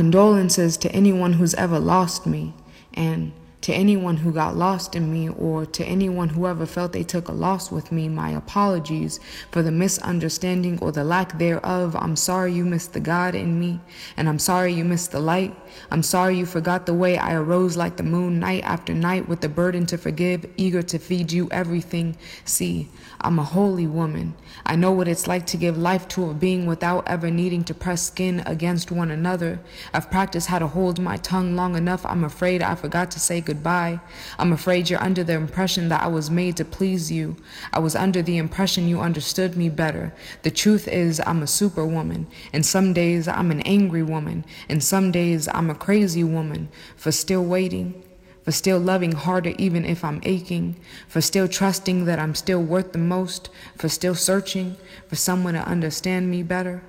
condolences to anyone who's ever lost me, and to anyone who got lost in me, or to anyone who ever felt they took a loss with me, my apologies for the misunderstanding or the lack thereof. I'm sorry you missed the God in me, and I'm sorry you missed the light. I'm sorry you forgot the way I arose like the moon night after night with the burden to forgive, eager to feed you everything. See, I'm a holy woman. I know what it's like to give life to a being without ever needing to press skin against one another. I've practiced how to hold my tongue long enough. I'm afraid I forgot to say goodbye. I'm afraid you're under the impression that I was made to please you. I was under the impression you understood me better. The truth is, I'm a superwoman. And some days I'm an angry woman. And some days I'm a crazy woman for still waiting for still loving harder even if I'm aching, for still trusting that I'm still worth the most, for still searching for someone to understand me better.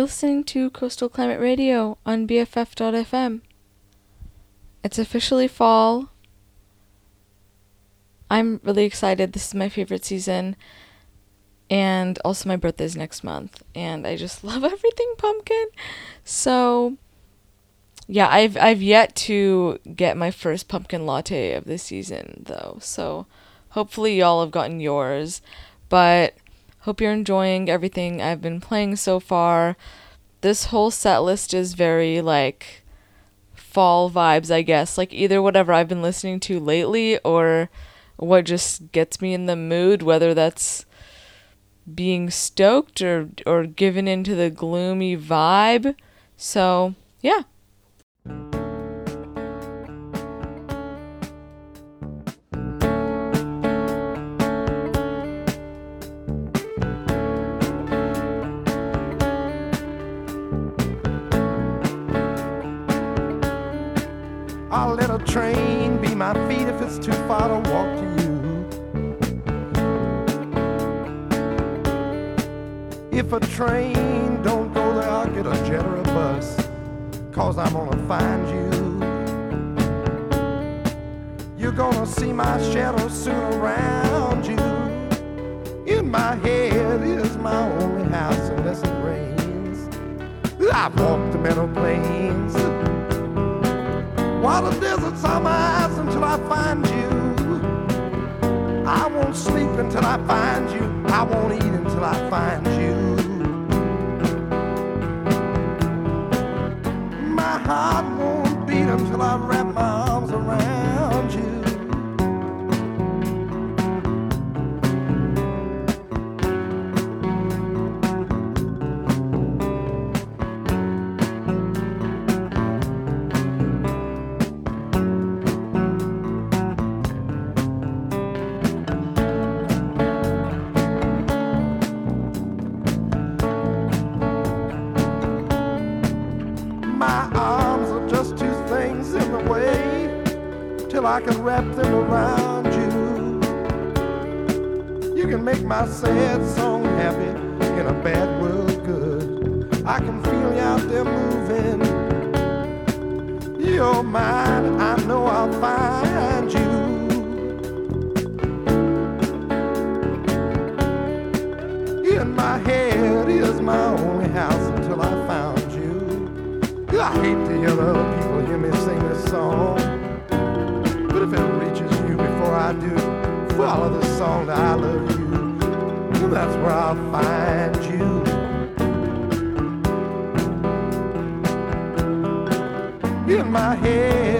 You're listening to Coastal Climate Radio on BFF.fm. It's officially fall. I'm really excited. This is my favorite season. And also my birthday's next month. And I just love everything pumpkin. So yeah, I've I've yet to get my first pumpkin latte of the season though. So hopefully y'all have gotten yours. But hope you're enjoying everything I've been playing so far. This whole set list is very like fall vibes, I guess. Like either whatever I've been listening to lately or what just gets me in the mood, whether that's being stoked or or given into the gloomy vibe. So, yeah. Train be my feet if it's too far to walk to you. If a train don't go there, I'll get a jet or a bus. Cause I'm gonna find you. You're gonna see my shadow soon around you. In my head is my only house unless it rains. I've walked the meadow plains. While the deserts are my eyes until I find you. I won't sleep until I find you. I won't eat until I find you. My heart won't beat until I wrap I hate to hear the other people hear me sing this song. But if it reaches you before I do, follow the song that I love you. And that's where I'll find you. In my head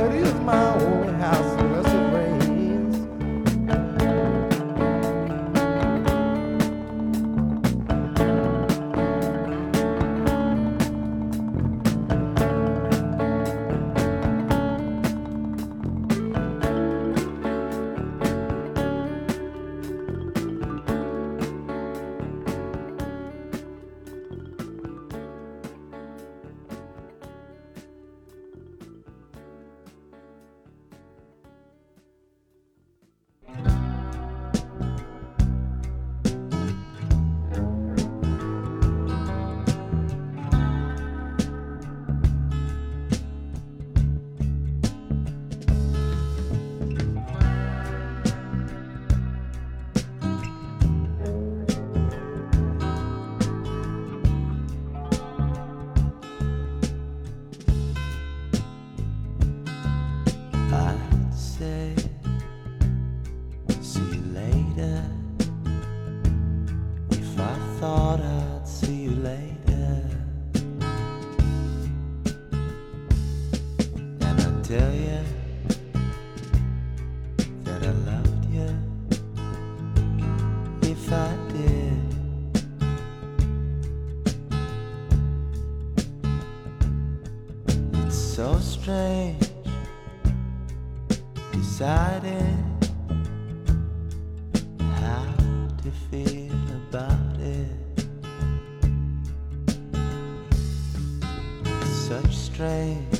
about it. Such strange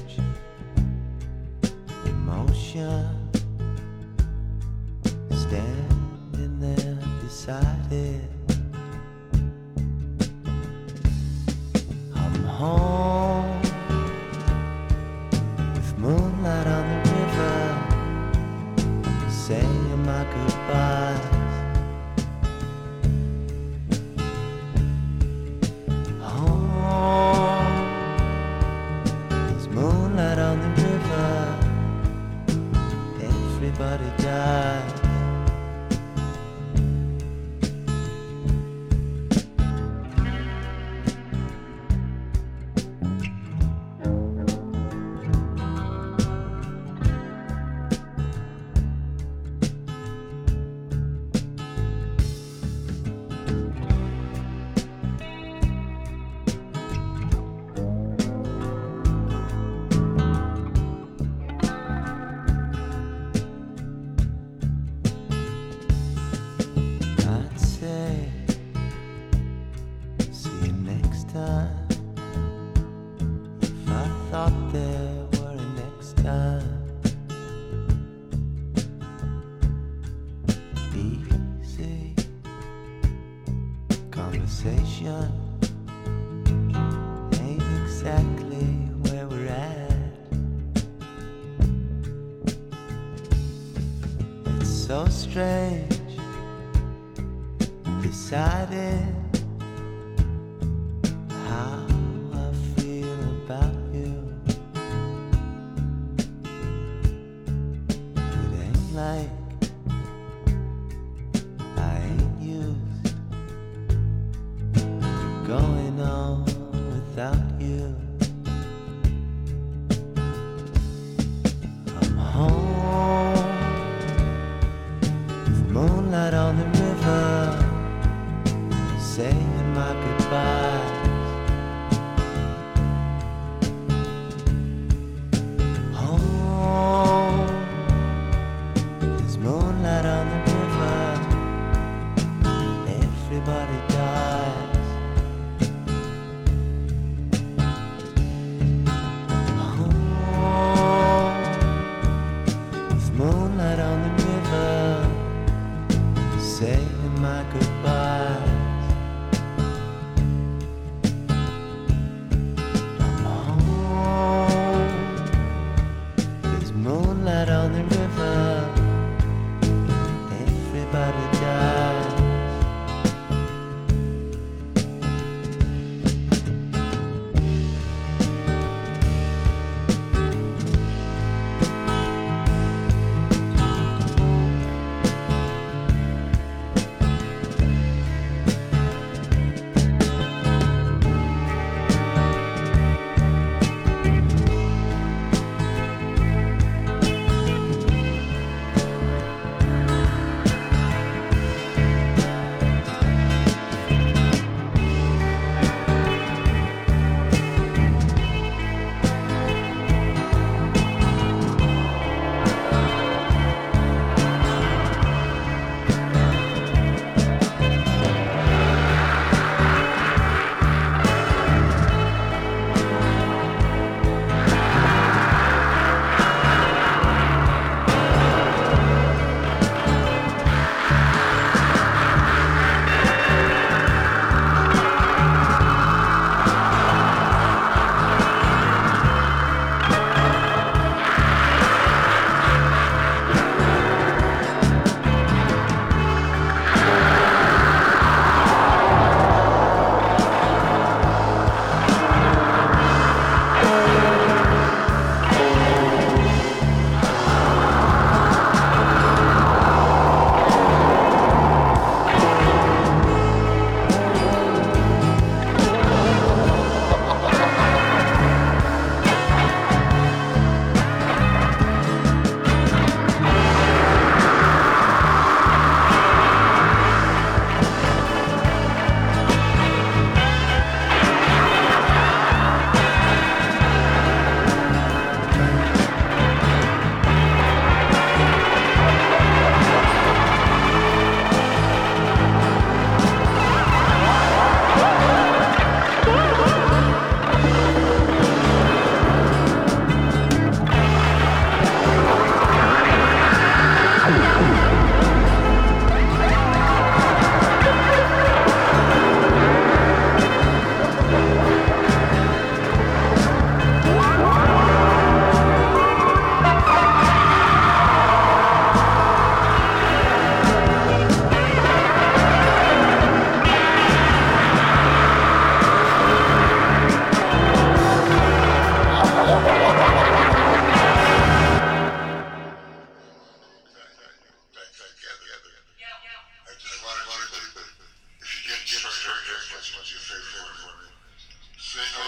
It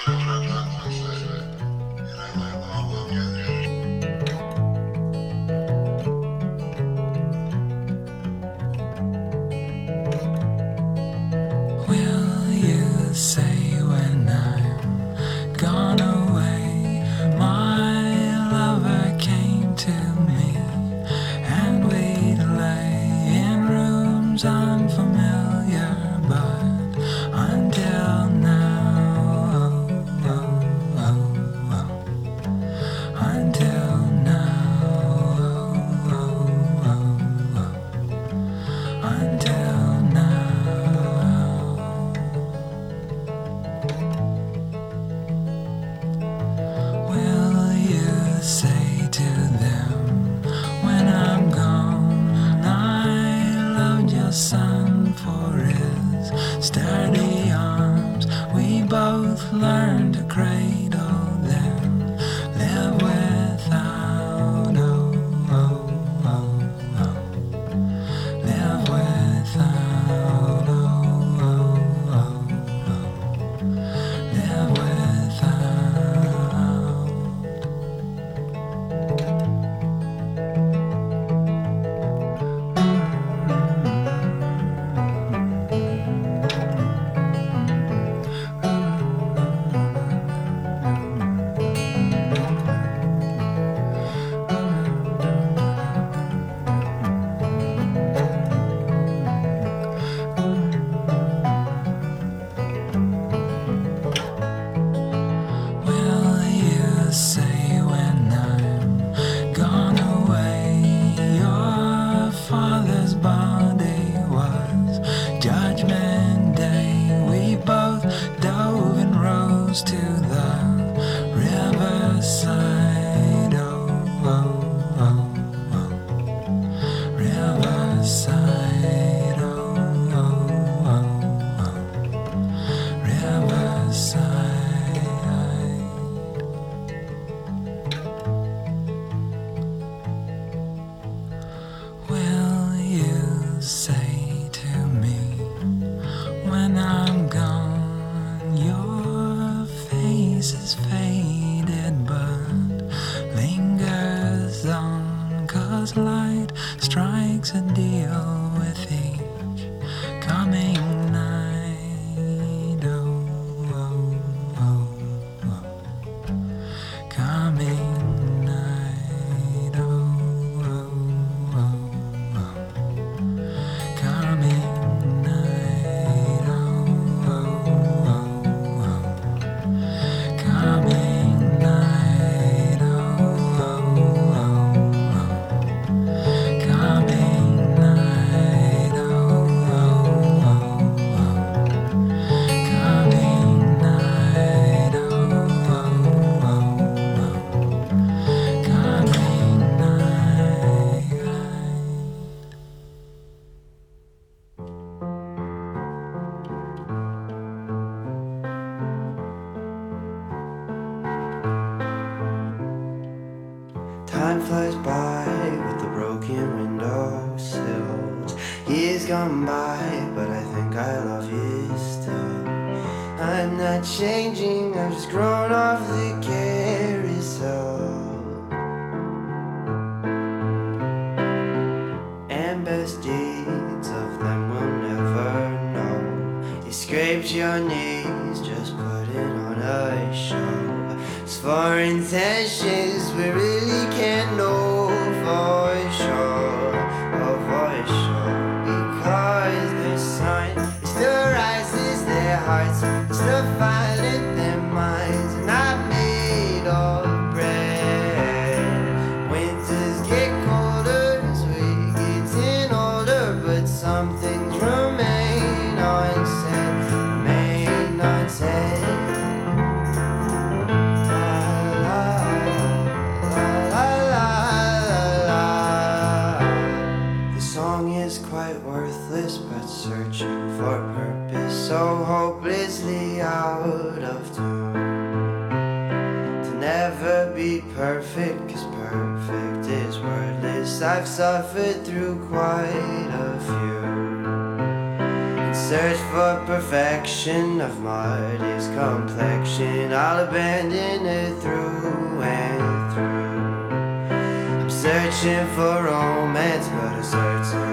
Will scraped your knees, just put it on a show. It's foreign. suffered through quite a few. In search for perfection of Marty's complexion, I'll abandon it through and through. I'm searching for romance, but a certain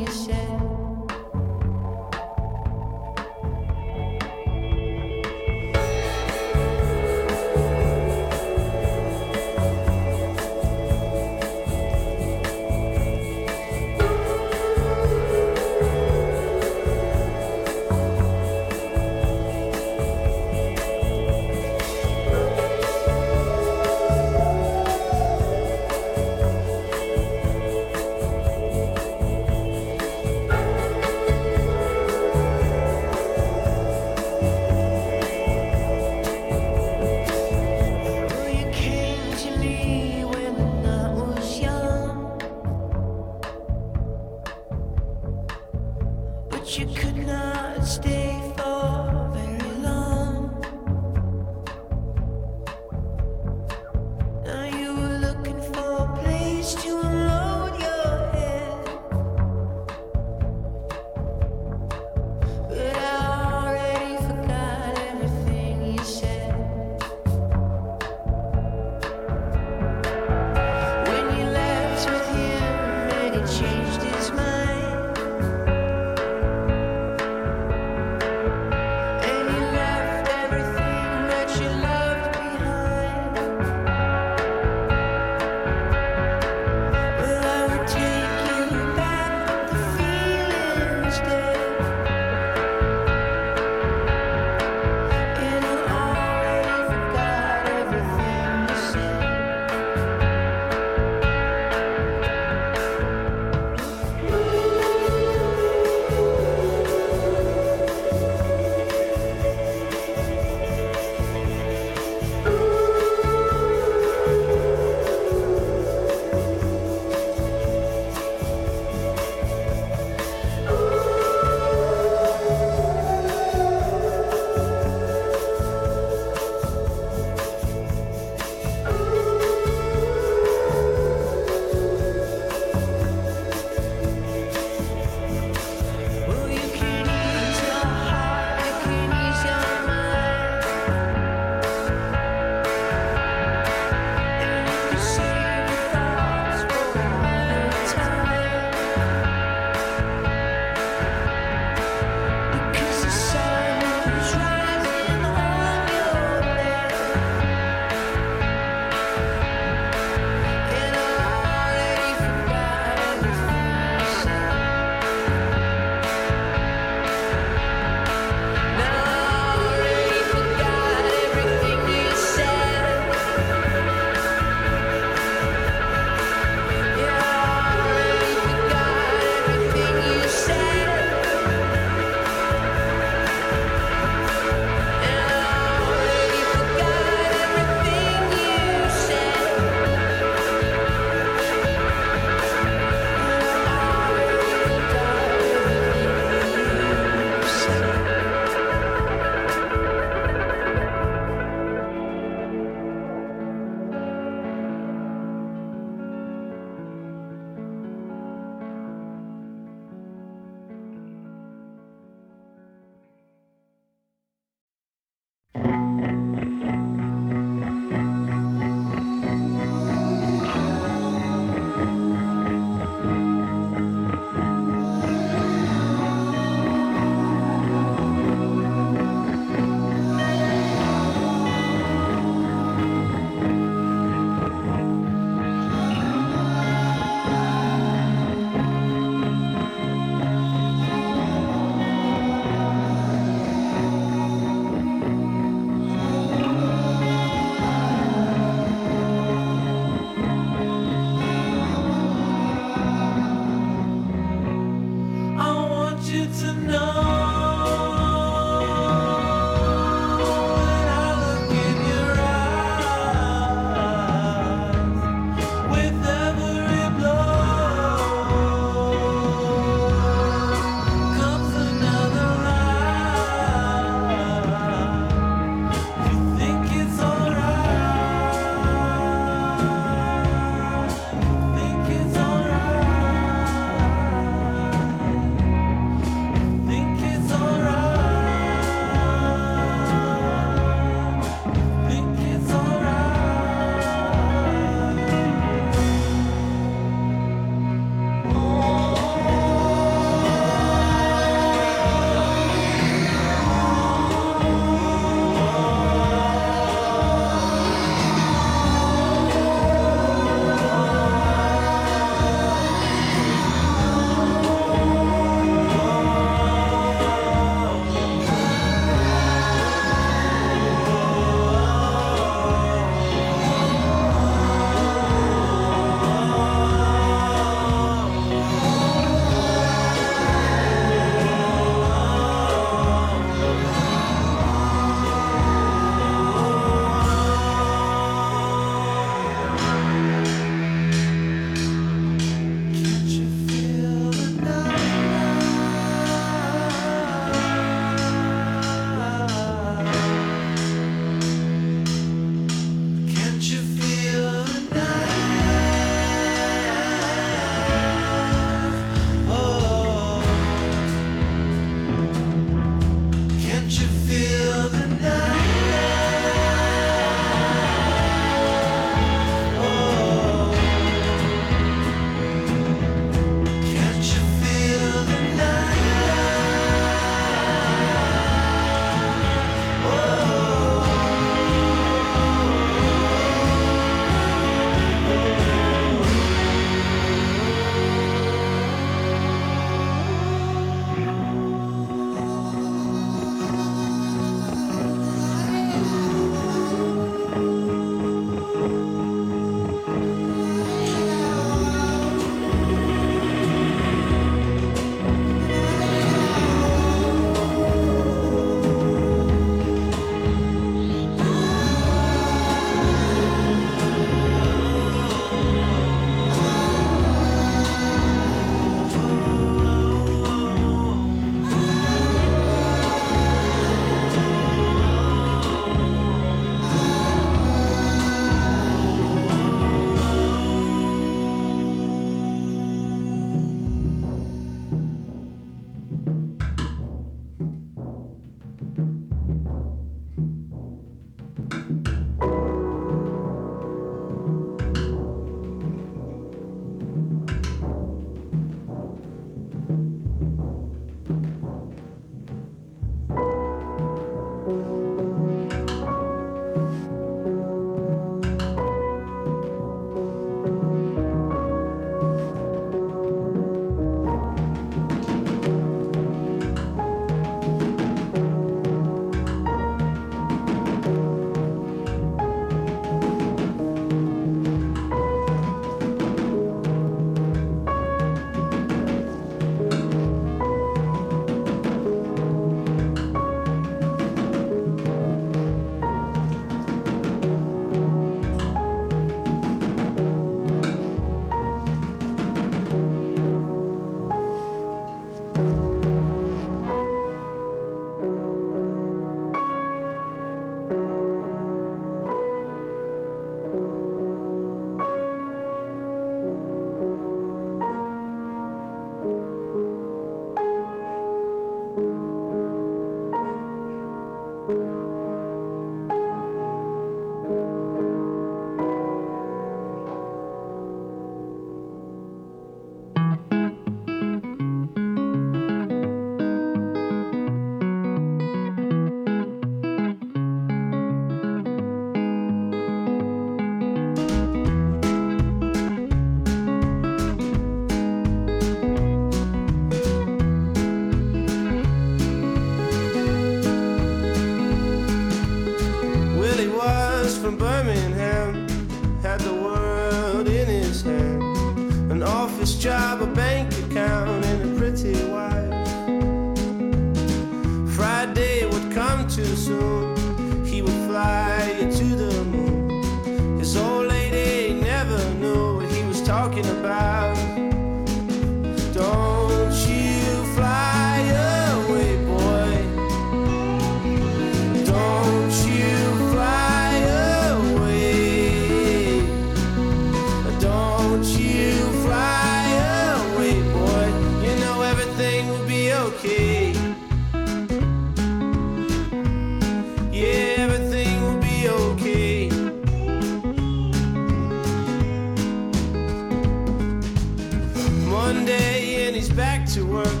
One day and he's back to work.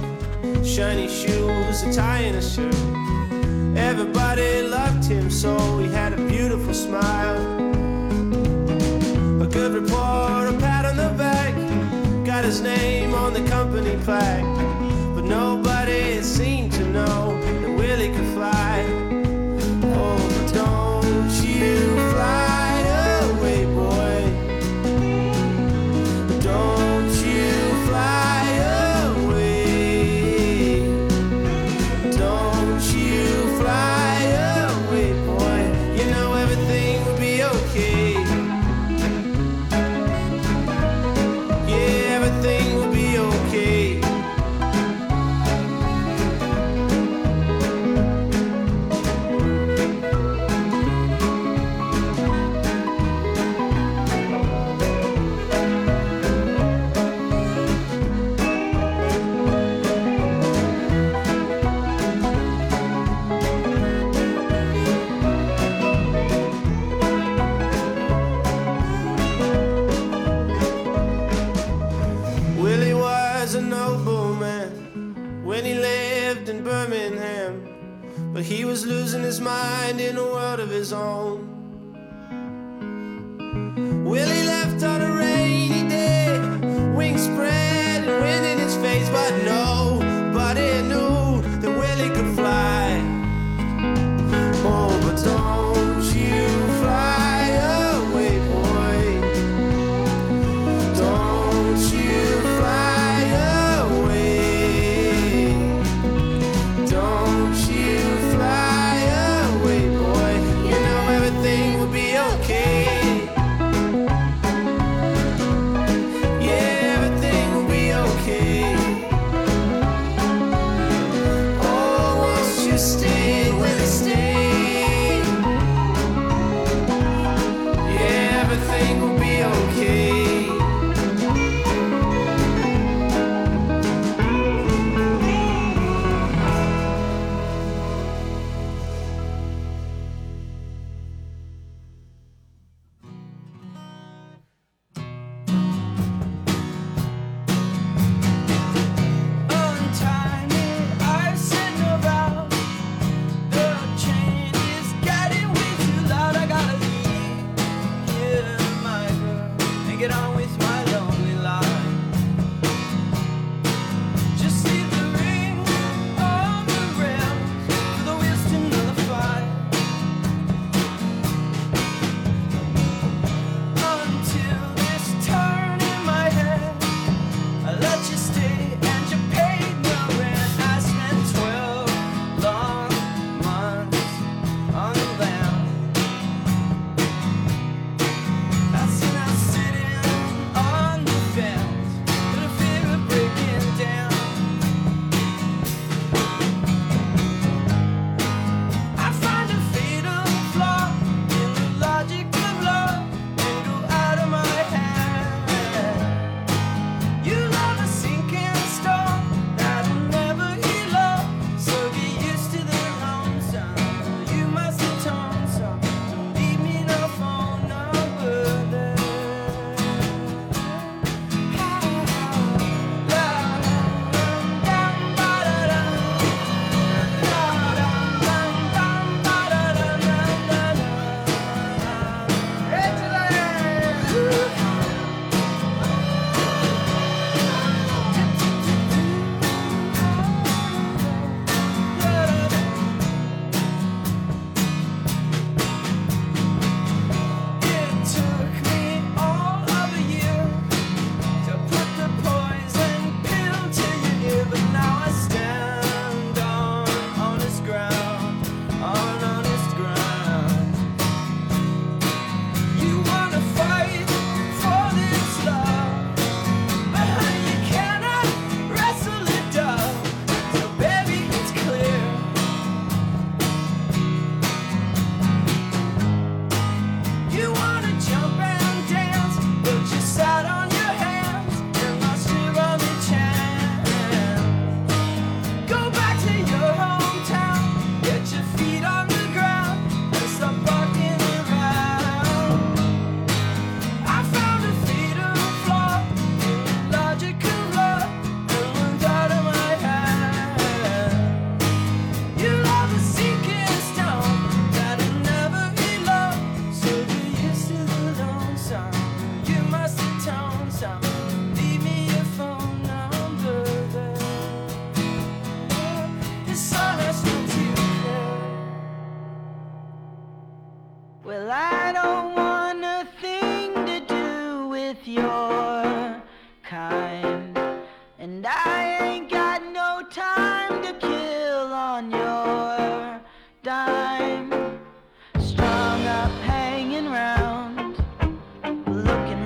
Shiny shoes, a tie and a shirt. Everybody loved him, so he had a beautiful smile. A good report, a pat on the back. Got his name on the company plaque, but nobody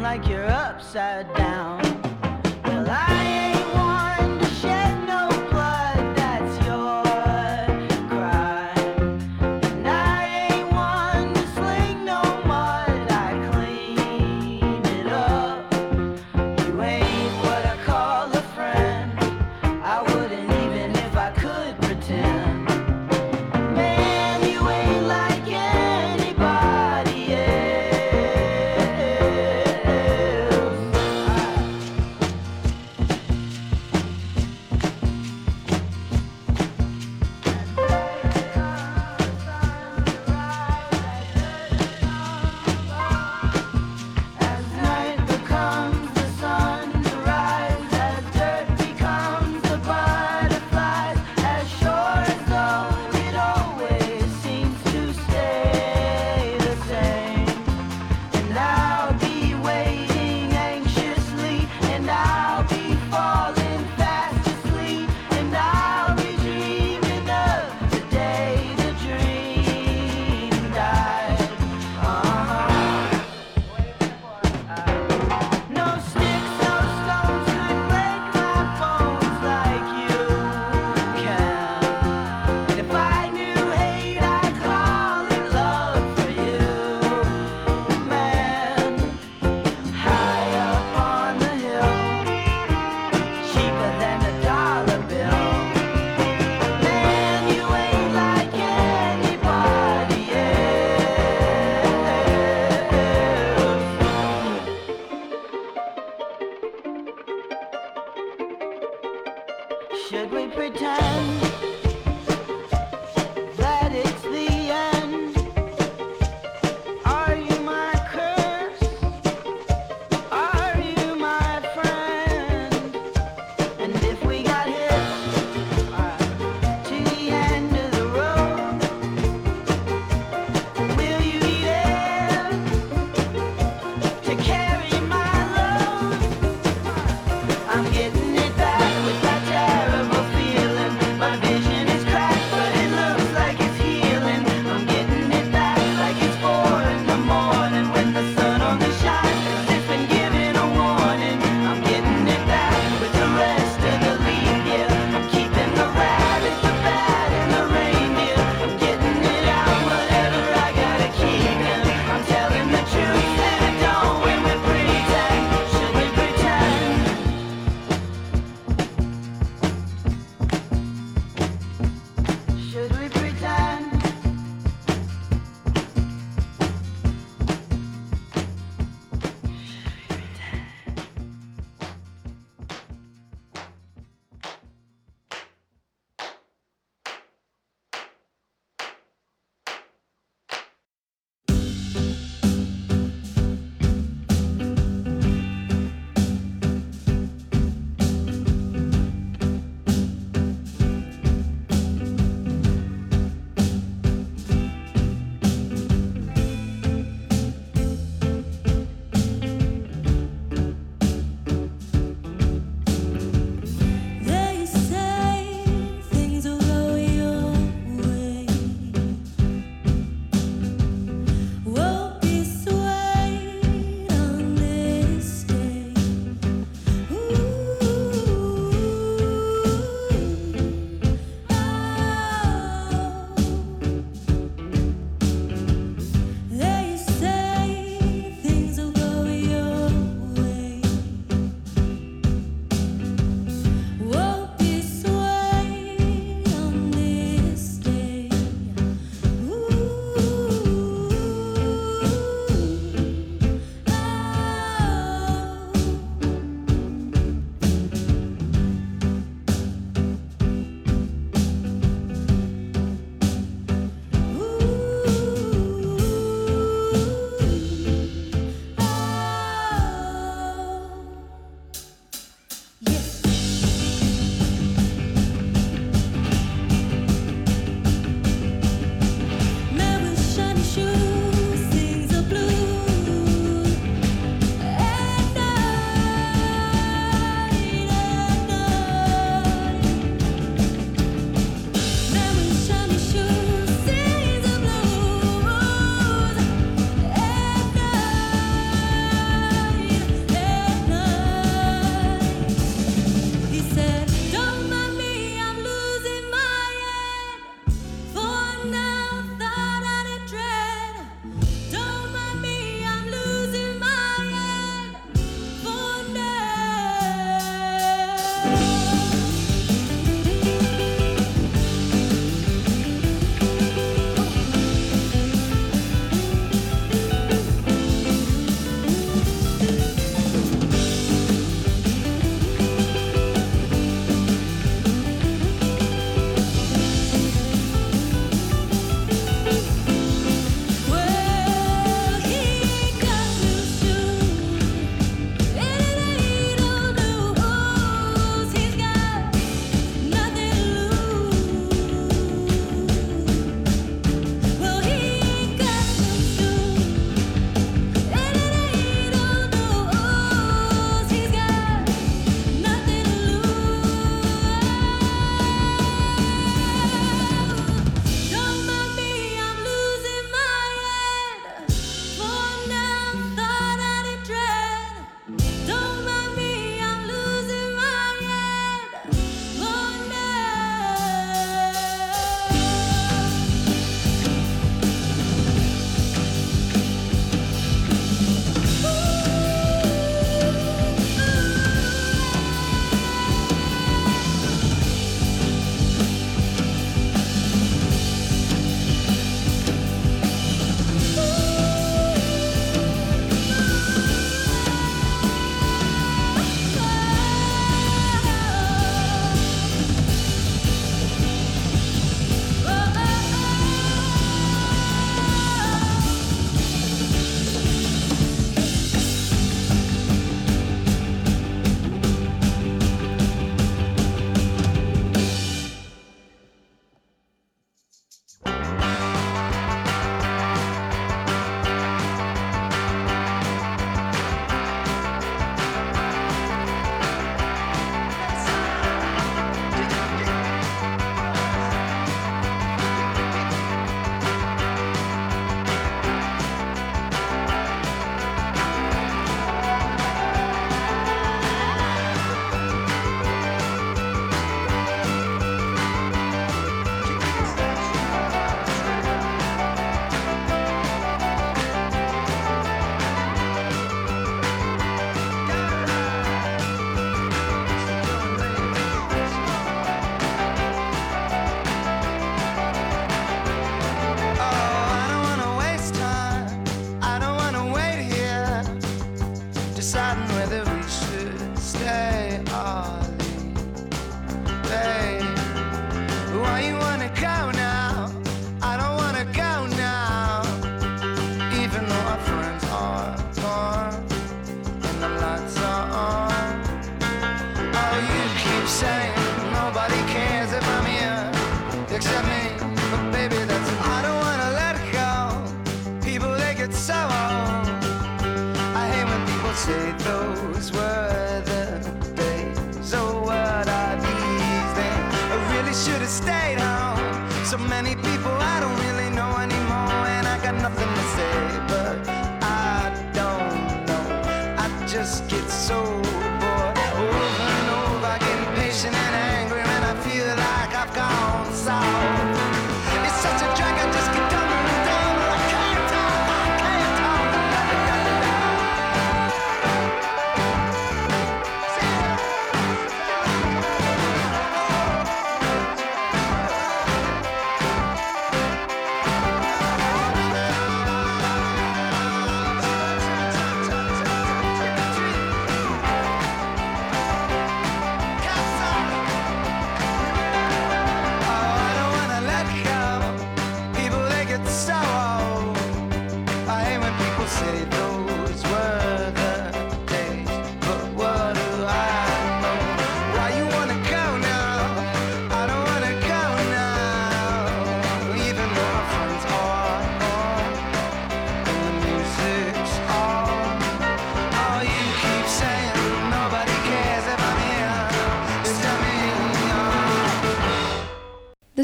like you're upside down.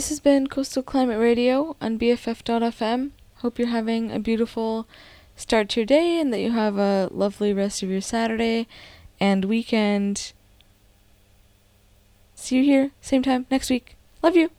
This has been Coastal Climate Radio on BFF.fm. Hope you're having a beautiful start to your day and that you have a lovely rest of your Saturday and weekend. See you here, same time next week. Love you.